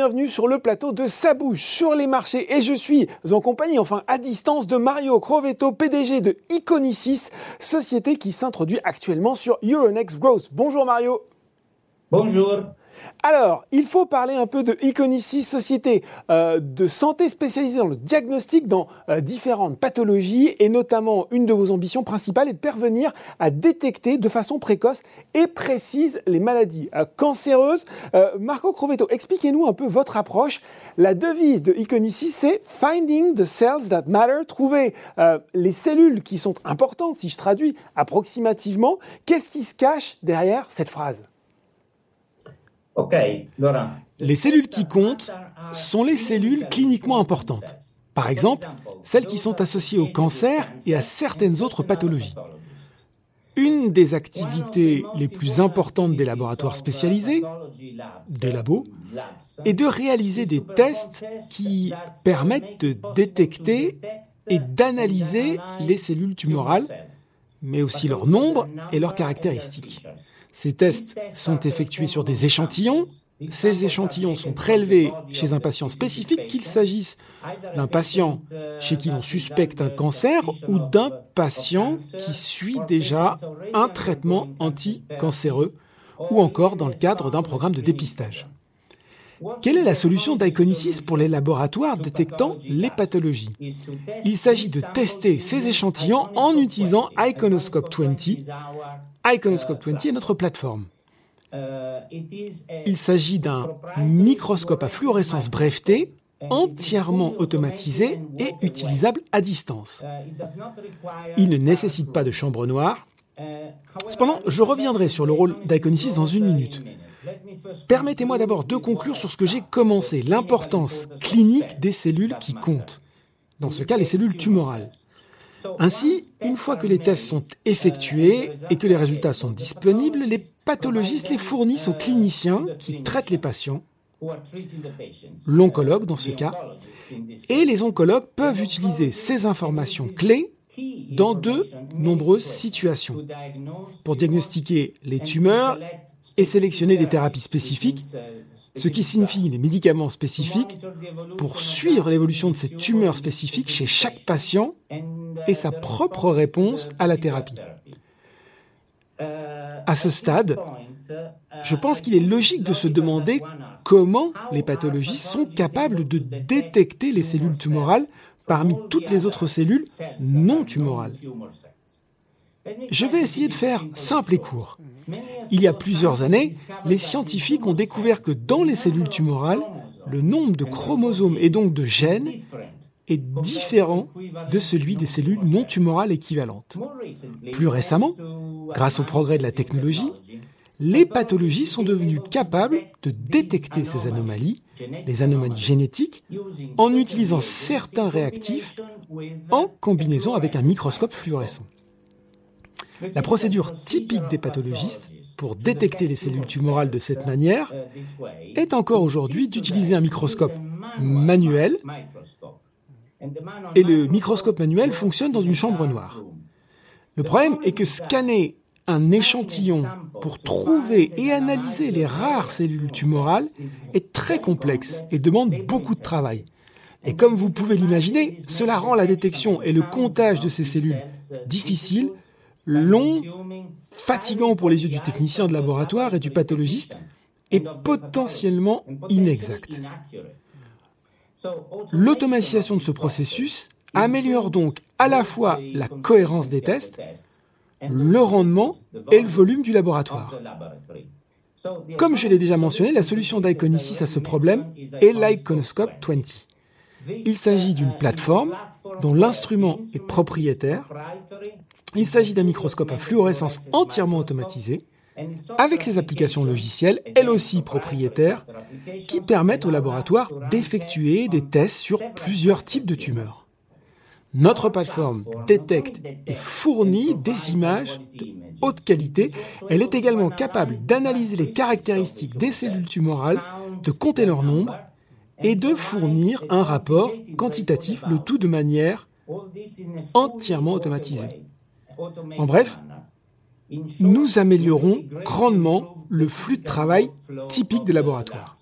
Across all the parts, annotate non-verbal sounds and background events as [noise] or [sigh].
Bienvenue sur le plateau de Sabouche sur les marchés et je suis en compagnie, enfin à distance, de Mario Crovetto, PDG de Iconicis, société qui s'introduit actuellement sur Euronext Growth. Bonjour Mario. Bonjour. Alors, il faut parler un peu de Iconicis, société euh, de santé spécialisée dans le diagnostic dans euh, différentes pathologies et notamment une de vos ambitions principales est de parvenir à détecter de façon précoce et précise les maladies euh, cancéreuses. Marco Crovetto, expliquez-nous un peu votre approche. La devise de Iconicis, c'est Finding the cells that matter, trouver les cellules qui sont importantes, si je traduis approximativement. Qu'est-ce qui se cache derrière cette phrase? Les cellules qui comptent sont les cellules cliniquement importantes. Par exemple, celles qui sont associées au cancer et à certaines autres pathologies. Une des activités les plus importantes des laboratoires spécialisés, des labos, est de réaliser des tests qui permettent de détecter et d'analyser les cellules tumorales, mais aussi leur nombre et leurs caractéristiques. Ces tests sont effectués sur des échantillons. Ces échantillons sont prélevés chez un patient spécifique, qu'il s'agisse d'un patient chez qui l'on suspecte un cancer ou d'un patient qui suit déjà un traitement anticancéreux ou encore dans le cadre d'un programme de dépistage. Quelle est la solution d'Iconicis pour les laboratoires détectant les pathologies Il s'agit de tester ces échantillons en utilisant Iconoscope 20. Iconoscope 20 est notre plateforme. Il s'agit d'un microscope à fluorescence brevetée entièrement automatisé et utilisable à distance. Il ne nécessite pas de chambre noire. Cependant, je reviendrai sur le rôle d'Iconicis dans une minute. Permettez-moi d'abord de conclure sur ce que j'ai commencé, l'importance clinique des cellules qui comptent. Dans ce cas, les cellules tumorales. Ainsi, une fois que les tests sont effectués et que les résultats sont disponibles, les pathologistes les fournissent aux cliniciens qui traitent les patients, l'oncologue dans ce cas, et les oncologues peuvent utiliser ces informations clés dans de nombreuses situations pour diagnostiquer les tumeurs et sélectionner des thérapies spécifiques, ce qui signifie les médicaments spécifiques pour suivre l'évolution de ces tumeurs spécifiques chez chaque patient et sa propre réponse à la thérapie. À ce stade, je pense qu'il est logique de se demander comment les pathologies sont capables de détecter les cellules tumorales parmi toutes les autres cellules non tumorales. Je vais essayer de faire simple et court. Il y a plusieurs années, les scientifiques ont découvert que dans les cellules tumorales, le nombre de chromosomes et donc de gènes est différent de celui des cellules non tumorales équivalentes. Plus récemment, grâce au progrès de la technologie, les pathologies sont devenues capables de détecter ces anomalies, les anomalies génétiques, en utilisant certains réactifs en combinaison avec un microscope fluorescent. La procédure typique des pathologistes pour détecter les cellules tumorales de cette manière est encore aujourd'hui d'utiliser un microscope manuel et le microscope manuel fonctionne dans une chambre noire. Le problème est que scanner un échantillon pour trouver et analyser les rares cellules tumorales est très complexe et demande beaucoup de travail. Et comme vous pouvez l'imaginer, cela rend la détection et le comptage de ces cellules difficiles long, fatigant pour les yeux du technicien de laboratoire et du pathologiste, et potentiellement inexact. L'automatisation de ce processus améliore donc à la fois la cohérence des tests, le rendement et le volume du laboratoire. Comme je l'ai déjà mentionné, la solution d'Iconicis à ce problème est l'Iconoscope 20. Il s'agit d'une plateforme dont l'instrument est propriétaire il s'agit d'un microscope à fluorescence entièrement automatisé, avec ses applications logicielles, elles aussi propriétaires, qui permettent au laboratoire d'effectuer des tests sur plusieurs types de tumeurs. Notre plateforme détecte et fournit des images de haute qualité. Elle est également capable d'analyser les caractéristiques des cellules tumorales, de compter leur nombre et de fournir un rapport quantitatif, le tout de manière entièrement automatisée. En bref, nous améliorons grandement le flux de travail typique des laboratoires.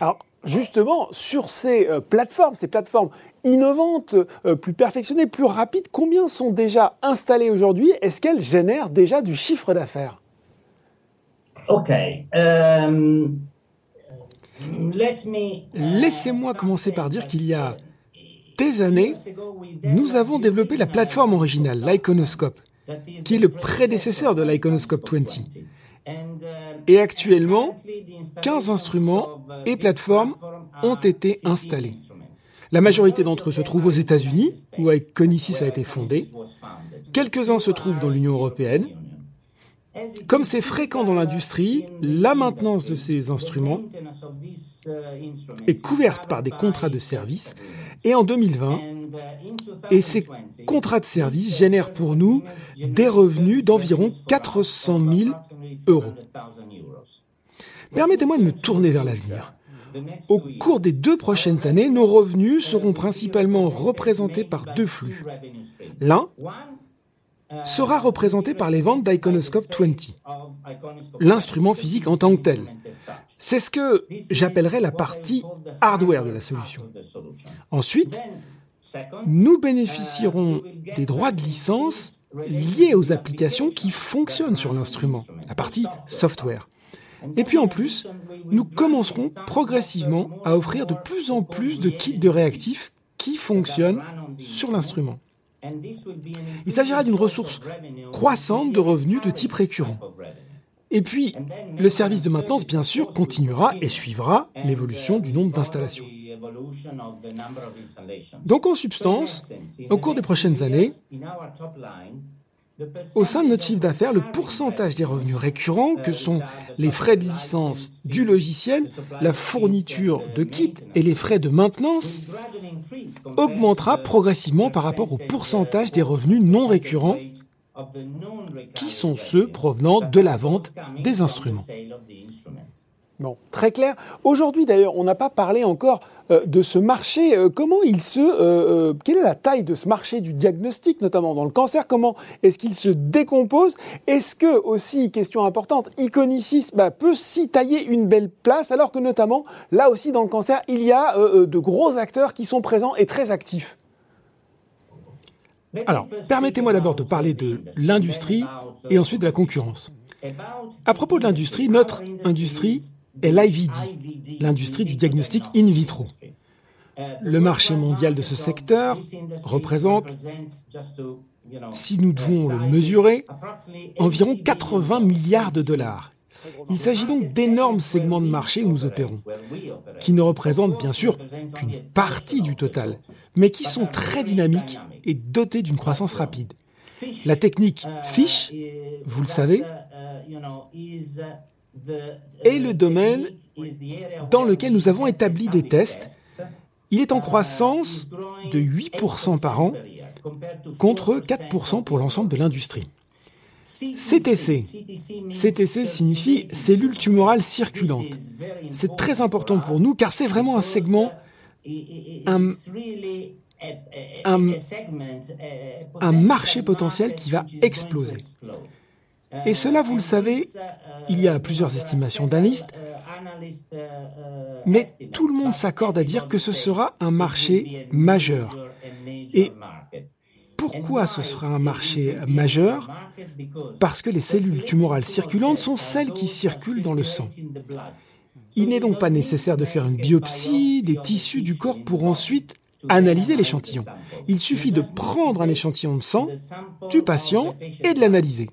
Alors, justement, sur ces euh, plateformes, ces plateformes innovantes, euh, plus perfectionnées, plus rapides, combien sont déjà installées aujourd'hui Est-ce qu'elles génèrent déjà du chiffre d'affaires? Ok. Euh, Laissez-moi commencer par dire qu'il y a des années, nous avons développé la plateforme originale, l'Iconoscope, qui est le prédécesseur de l'Iconoscope 20. Et actuellement, 15 instruments et plateformes ont été installés. La majorité d'entre eux se trouvent aux États-Unis, où Iconisys a été fondé. Quelques-uns se trouvent dans l'Union européenne. Comme c'est fréquent dans l'industrie, la maintenance de ces instruments est couverte par des contrats de service. Et en 2020, et ces contrats de service génèrent pour nous des revenus d'environ 400 000 euros. Permettez-moi de me tourner vers l'avenir. Au cours des deux prochaines années, nos revenus seront principalement représentés par deux flux. L'un sera représenté par les ventes d'Iconoscope 20, l'instrument physique en tant que tel. C'est ce que j'appellerais la partie hardware de la solution. Ensuite, nous bénéficierons des droits de licence liés aux applications qui fonctionnent sur l'instrument, la partie software. Et puis en plus, nous commencerons progressivement à offrir de plus en plus de kits de réactifs qui fonctionnent sur l'instrument. Il s'agira d'une ressource croissante de revenus de type récurrent. Et puis, le service de maintenance, bien sûr, continuera et suivra l'évolution du nombre d'installations. Donc, en substance, au cours des prochaines années, au sein de notre chiffre d'affaires, le pourcentage des revenus récurrents, que sont les frais de licence du logiciel, la fourniture de kits et les frais de maintenance, augmentera progressivement par rapport au pourcentage des revenus non récurrents, qui sont ceux provenant de la vente des instruments. Bon, très clair. Aujourd'hui, d'ailleurs, on n'a pas parlé encore euh, de ce marché. Euh, comment il se, euh, quelle est la taille de ce marché du diagnostic, notamment dans le cancer? Comment est-ce qu'il se décompose? Est-ce que aussi, question importante, Iconicis bah, peut s'y tailler une belle place, alors que notamment là aussi dans le cancer, il y a de gros acteurs qui sont présents et très actifs? Alors, permettez-moi d'abord de parler de l'industrie et ensuite de la concurrence. À propos de l'industrie, notre industrie est l'IVD, l'industrie du diagnostic in vitro. Le marché mondial de ce secteur représente, si nous devons le mesurer, environ 80 milliards de dollars. Il s'agit donc d'énormes segments de marché où nous opérons, qui ne représentent bien sûr qu'une partie du total, mais qui sont très dynamiques et dotés d'une croissance rapide. La technique FISH, vous le savez, est le domaine dans lequel nous avons établi des tests. Il est en croissance de 8% par an contre 4% pour l'ensemble de l'industrie. CTC. CTC signifie cellule tumorale circulante. C'est très important pour nous car c'est vraiment un segment, un, un marché potentiel qui va exploser. Et cela, vous le savez, il y a plusieurs estimations d'analystes, mais tout le monde s'accorde à dire que ce sera un marché majeur. Et pourquoi ce sera un marché majeur? Parce que les cellules tumorales circulantes sont celles qui circulent dans le sang. Il n'est donc pas nécessaire de faire une biopsie des tissus du corps pour ensuite analyser l'échantillon. Il suffit de prendre un échantillon de sang du patient et de l'analyser.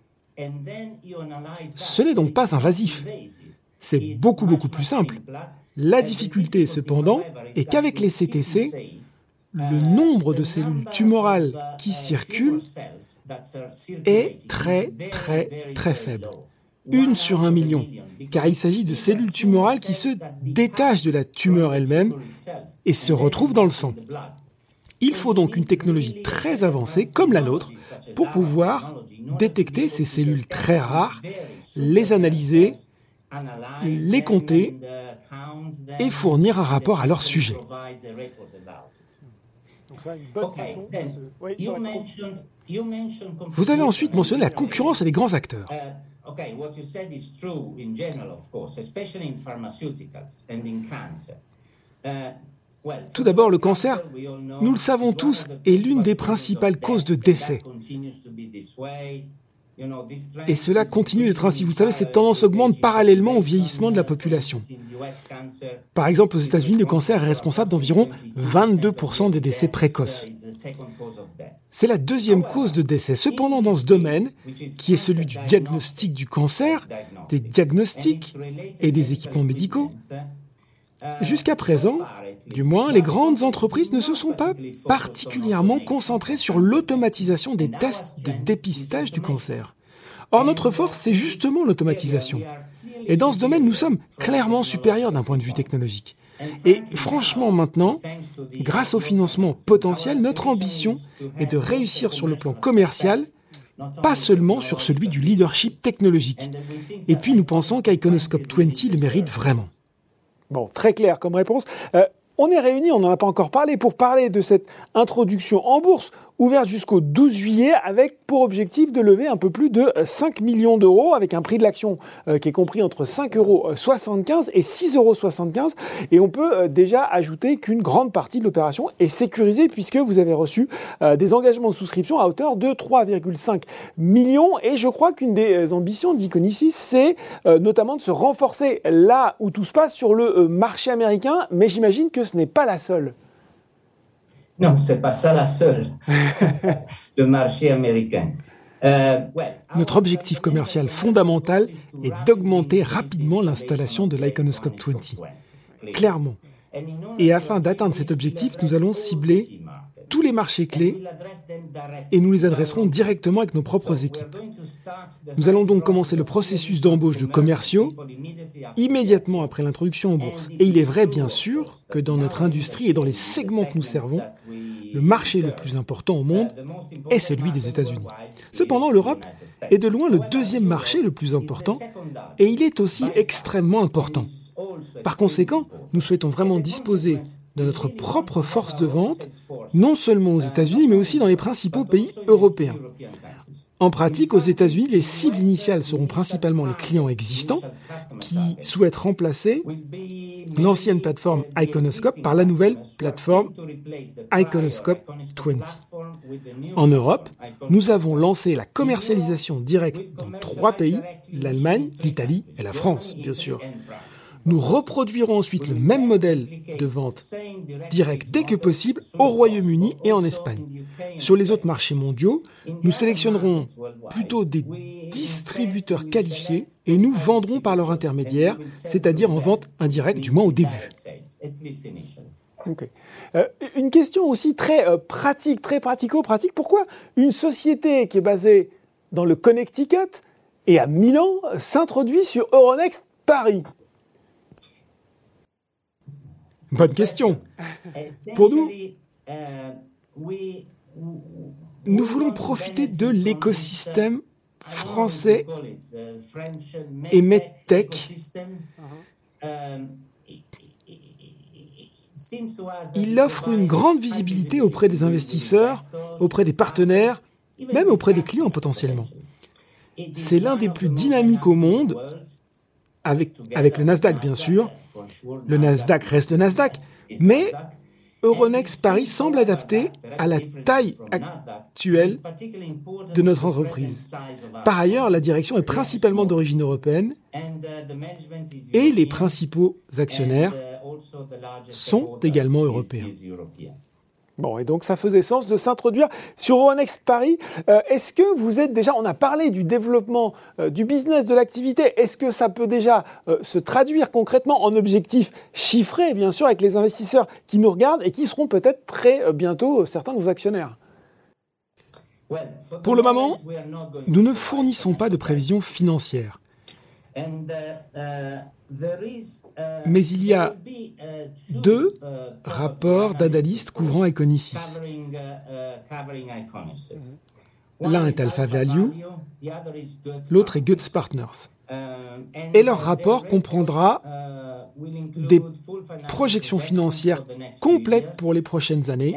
Ce n'est donc pas invasif. C'est beaucoup beaucoup plus simple. La difficulté cependant est qu'avec les CTC, le nombre de cellules tumorales qui circulent est très très très faible. Une sur un million, car il s'agit de cellules tumorales qui se détachent de la tumeur elle-même et se retrouvent dans le sang. Il faut donc une technologie très avancée comme la nôtre pour pouvoir détecter ces cellules très rares, les analyser, les compter et fournir un rapport à leur sujet. Vous avez ensuite mentionné la concurrence et les grands acteurs. Tout d'abord, le cancer, nous le savons tous, est l'une des principales causes de décès. Et cela continue d'être ainsi. Vous savez, cette tendance augmente parallèlement au vieillissement de la population. Par exemple, aux États-Unis, le cancer est responsable d'environ 22% des décès précoces. C'est la deuxième cause de décès. Cependant, dans ce domaine, qui est celui du diagnostic du cancer, des diagnostics et des équipements médicaux, jusqu'à présent, du moins, les grandes entreprises ne se sont pas particulièrement concentrées sur l'automatisation des tests de dépistage du cancer. Or, notre force, c'est justement l'automatisation. Et dans ce domaine, nous sommes clairement supérieurs d'un point de vue technologique. Et franchement, maintenant, grâce au financement potentiel, notre ambition est de réussir sur le plan commercial, pas seulement sur celui du leadership technologique. Et puis, nous pensons qu'Iconoscope 20 le mérite vraiment. Bon, très clair comme réponse. Euh, on est réunis, on n'en a pas encore parlé, pour parler de cette introduction en bourse ouverte jusqu'au 12 juillet avec pour objectif de lever un peu plus de 5 millions d'euros avec un prix de l'action euh, qui est compris entre 5,75 euros et 6,75 euros. Et on peut euh, déjà ajouter qu'une grande partie de l'opération est sécurisée puisque vous avez reçu euh, des engagements de souscription à hauteur de 3,5 millions. Et je crois qu'une des ambitions d'Iconicis, c'est notamment de se renforcer là où tout se passe sur le marché américain. Mais j'imagine que ce n'est pas la seule. Non, c'est pas ça la seule, [laughs] le marché américain. Euh, Notre objectif commercial fondamental est d'augmenter rapidement l'installation de l'Iconoscope 20. Clairement. Et afin d'atteindre cet objectif, nous allons cibler tous les marchés clés et nous les adresserons directement avec nos propres équipes. Nous allons donc commencer le processus d'embauche de commerciaux immédiatement après l'introduction en bourse. Et il est vrai, bien sûr, que dans notre industrie et dans les segments que nous servons, le marché le plus important au monde est celui des États-Unis. Cependant, l'Europe est de loin le deuxième marché le plus important et il est aussi extrêmement important. Par conséquent, nous souhaitons vraiment disposer de notre propre force de vente, non seulement aux États-Unis, mais aussi dans les principaux pays européens. En pratique, aux États-Unis, les cibles initiales seront principalement les clients existants qui souhaitent remplacer l'ancienne plateforme Iconoscope par la nouvelle plateforme Iconoscope 20. En Europe, nous avons lancé la commercialisation directe dans trois pays, l'Allemagne, l'Italie et la France, bien sûr. Nous reproduirons ensuite le même modèle de vente directe dès que possible au Royaume-Uni et en Espagne. Sur les autres marchés mondiaux, nous sélectionnerons plutôt des distributeurs qualifiés et nous vendrons par leur intermédiaire, c'est-à-dire en vente indirecte, du moins au début. Euh, une question aussi très euh, pratique, très pratico-pratique. Pourquoi une société qui est basée dans le Connecticut et à Milan s'introduit sur Euronext Paris? Bonne question. Pour nous, nous voulons profiter de l'écosystème français et MedTech. Il offre une grande visibilité auprès des investisseurs, auprès des partenaires, même auprès des clients potentiellement. C'est l'un des plus dynamiques au monde, avec, avec le Nasdaq bien sûr, le Nasdaq reste le Nasdaq, mais Euronext Paris semble adapté à la taille actuelle de notre entreprise. Par ailleurs, la direction est principalement d'origine européenne et les principaux actionnaires sont également européens. Bon, et donc ça faisait sens de s'introduire sur Euronext Paris. Euh, est-ce que vous êtes déjà, on a parlé du développement euh, du business, de l'activité, est-ce que ça peut déjà euh, se traduire concrètement en objectifs chiffrés, bien sûr, avec les investisseurs qui nous regardent et qui seront peut-être très bientôt certains de vos actionnaires? Pour le moment, nous ne fournissons pas de prévisions financières. Mais il y a deux rapports d'analystes couvrant Iconicis. L'un est Alpha Value, l'autre est Goetz Partners. Et leur rapport comprendra des projections financières complètes pour les prochaines années.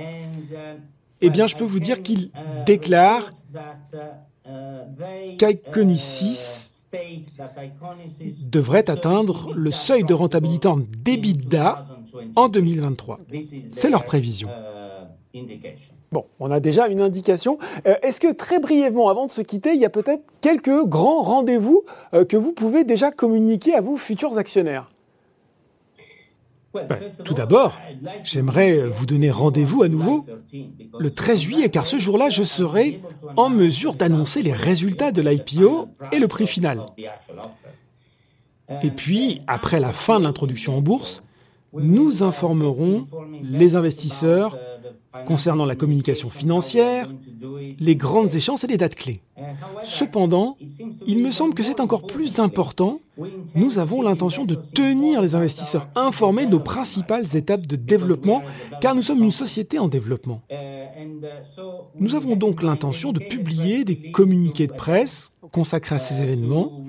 Eh bien, je peux vous dire qu'ils déclarent qu'Iconicis devrait atteindre le seuil de rentabilité en d'EBITDA en 2023. C'est leur prévision. Bon, on a déjà une indication. Euh, est-ce que très brièvement, avant de se quitter, il y a peut-être quelques grands rendez-vous euh, que vous pouvez déjà communiquer à vos futurs actionnaires? Ben, tout d'abord, j'aimerais vous donner rendez-vous à nouveau le 13 juillet, car ce jour-là, je serai en mesure d'annoncer les résultats de l'IPO et le prix final. Et puis, après la fin de l'introduction en bourse, nous informerons les investisseurs concernant la communication financière, les grandes échéances et les dates clés. Cependant, il me semble que c'est encore plus important. Nous avons l'intention de tenir les investisseurs informés de nos principales étapes de développement, car nous sommes une société en développement. Nous avons donc l'intention de publier des communiqués de presse consacrés à ces événements,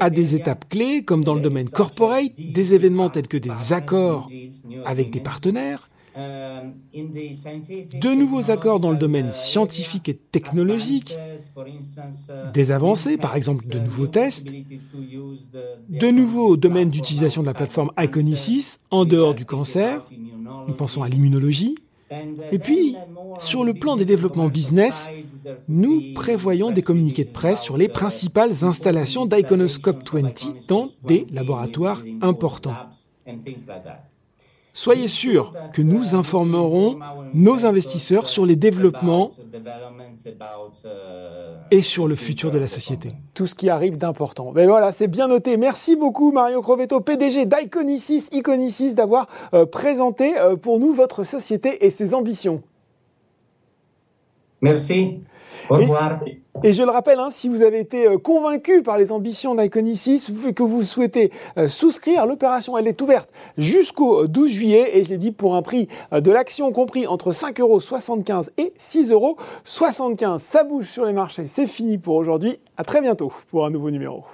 à des étapes clés comme dans le domaine corporate, des événements tels que des accords avec des partenaires, de nouveaux accords dans le domaine scientifique et technologique, des avancées, par exemple de nouveaux tests, de nouveaux domaines d'utilisation de la plateforme Iconicis en dehors du cancer, nous pensons à l'immunologie, et puis, sur le plan des développements business, nous prévoyons des communiqués de presse sur les principales installations d'Iconoscope 20 dans des laboratoires importants. Soyez sûrs que nous informerons nos investisseurs sur les développements et sur le futur de la société. Tout ce qui arrive d'important. Mais voilà, c'est bien noté. Merci beaucoup Mario Crovetto, PDG d'Iconicis, Iconicis, d'avoir euh, présenté euh, pour nous votre société et ses ambitions. Merci. Au revoir. Et, je le rappelle, hein, si vous avez été euh, convaincu par les ambitions d'Iconicis et que vous souhaitez euh, souscrire, l'opération elle est ouverte jusqu'au 12 juillet et je l'ai dit pour un prix euh, de l'action compris entre 5,75 euros et 6,75 euros. Ça bouge sur les marchés. C'est fini pour aujourd'hui. À très bientôt pour un nouveau numéro.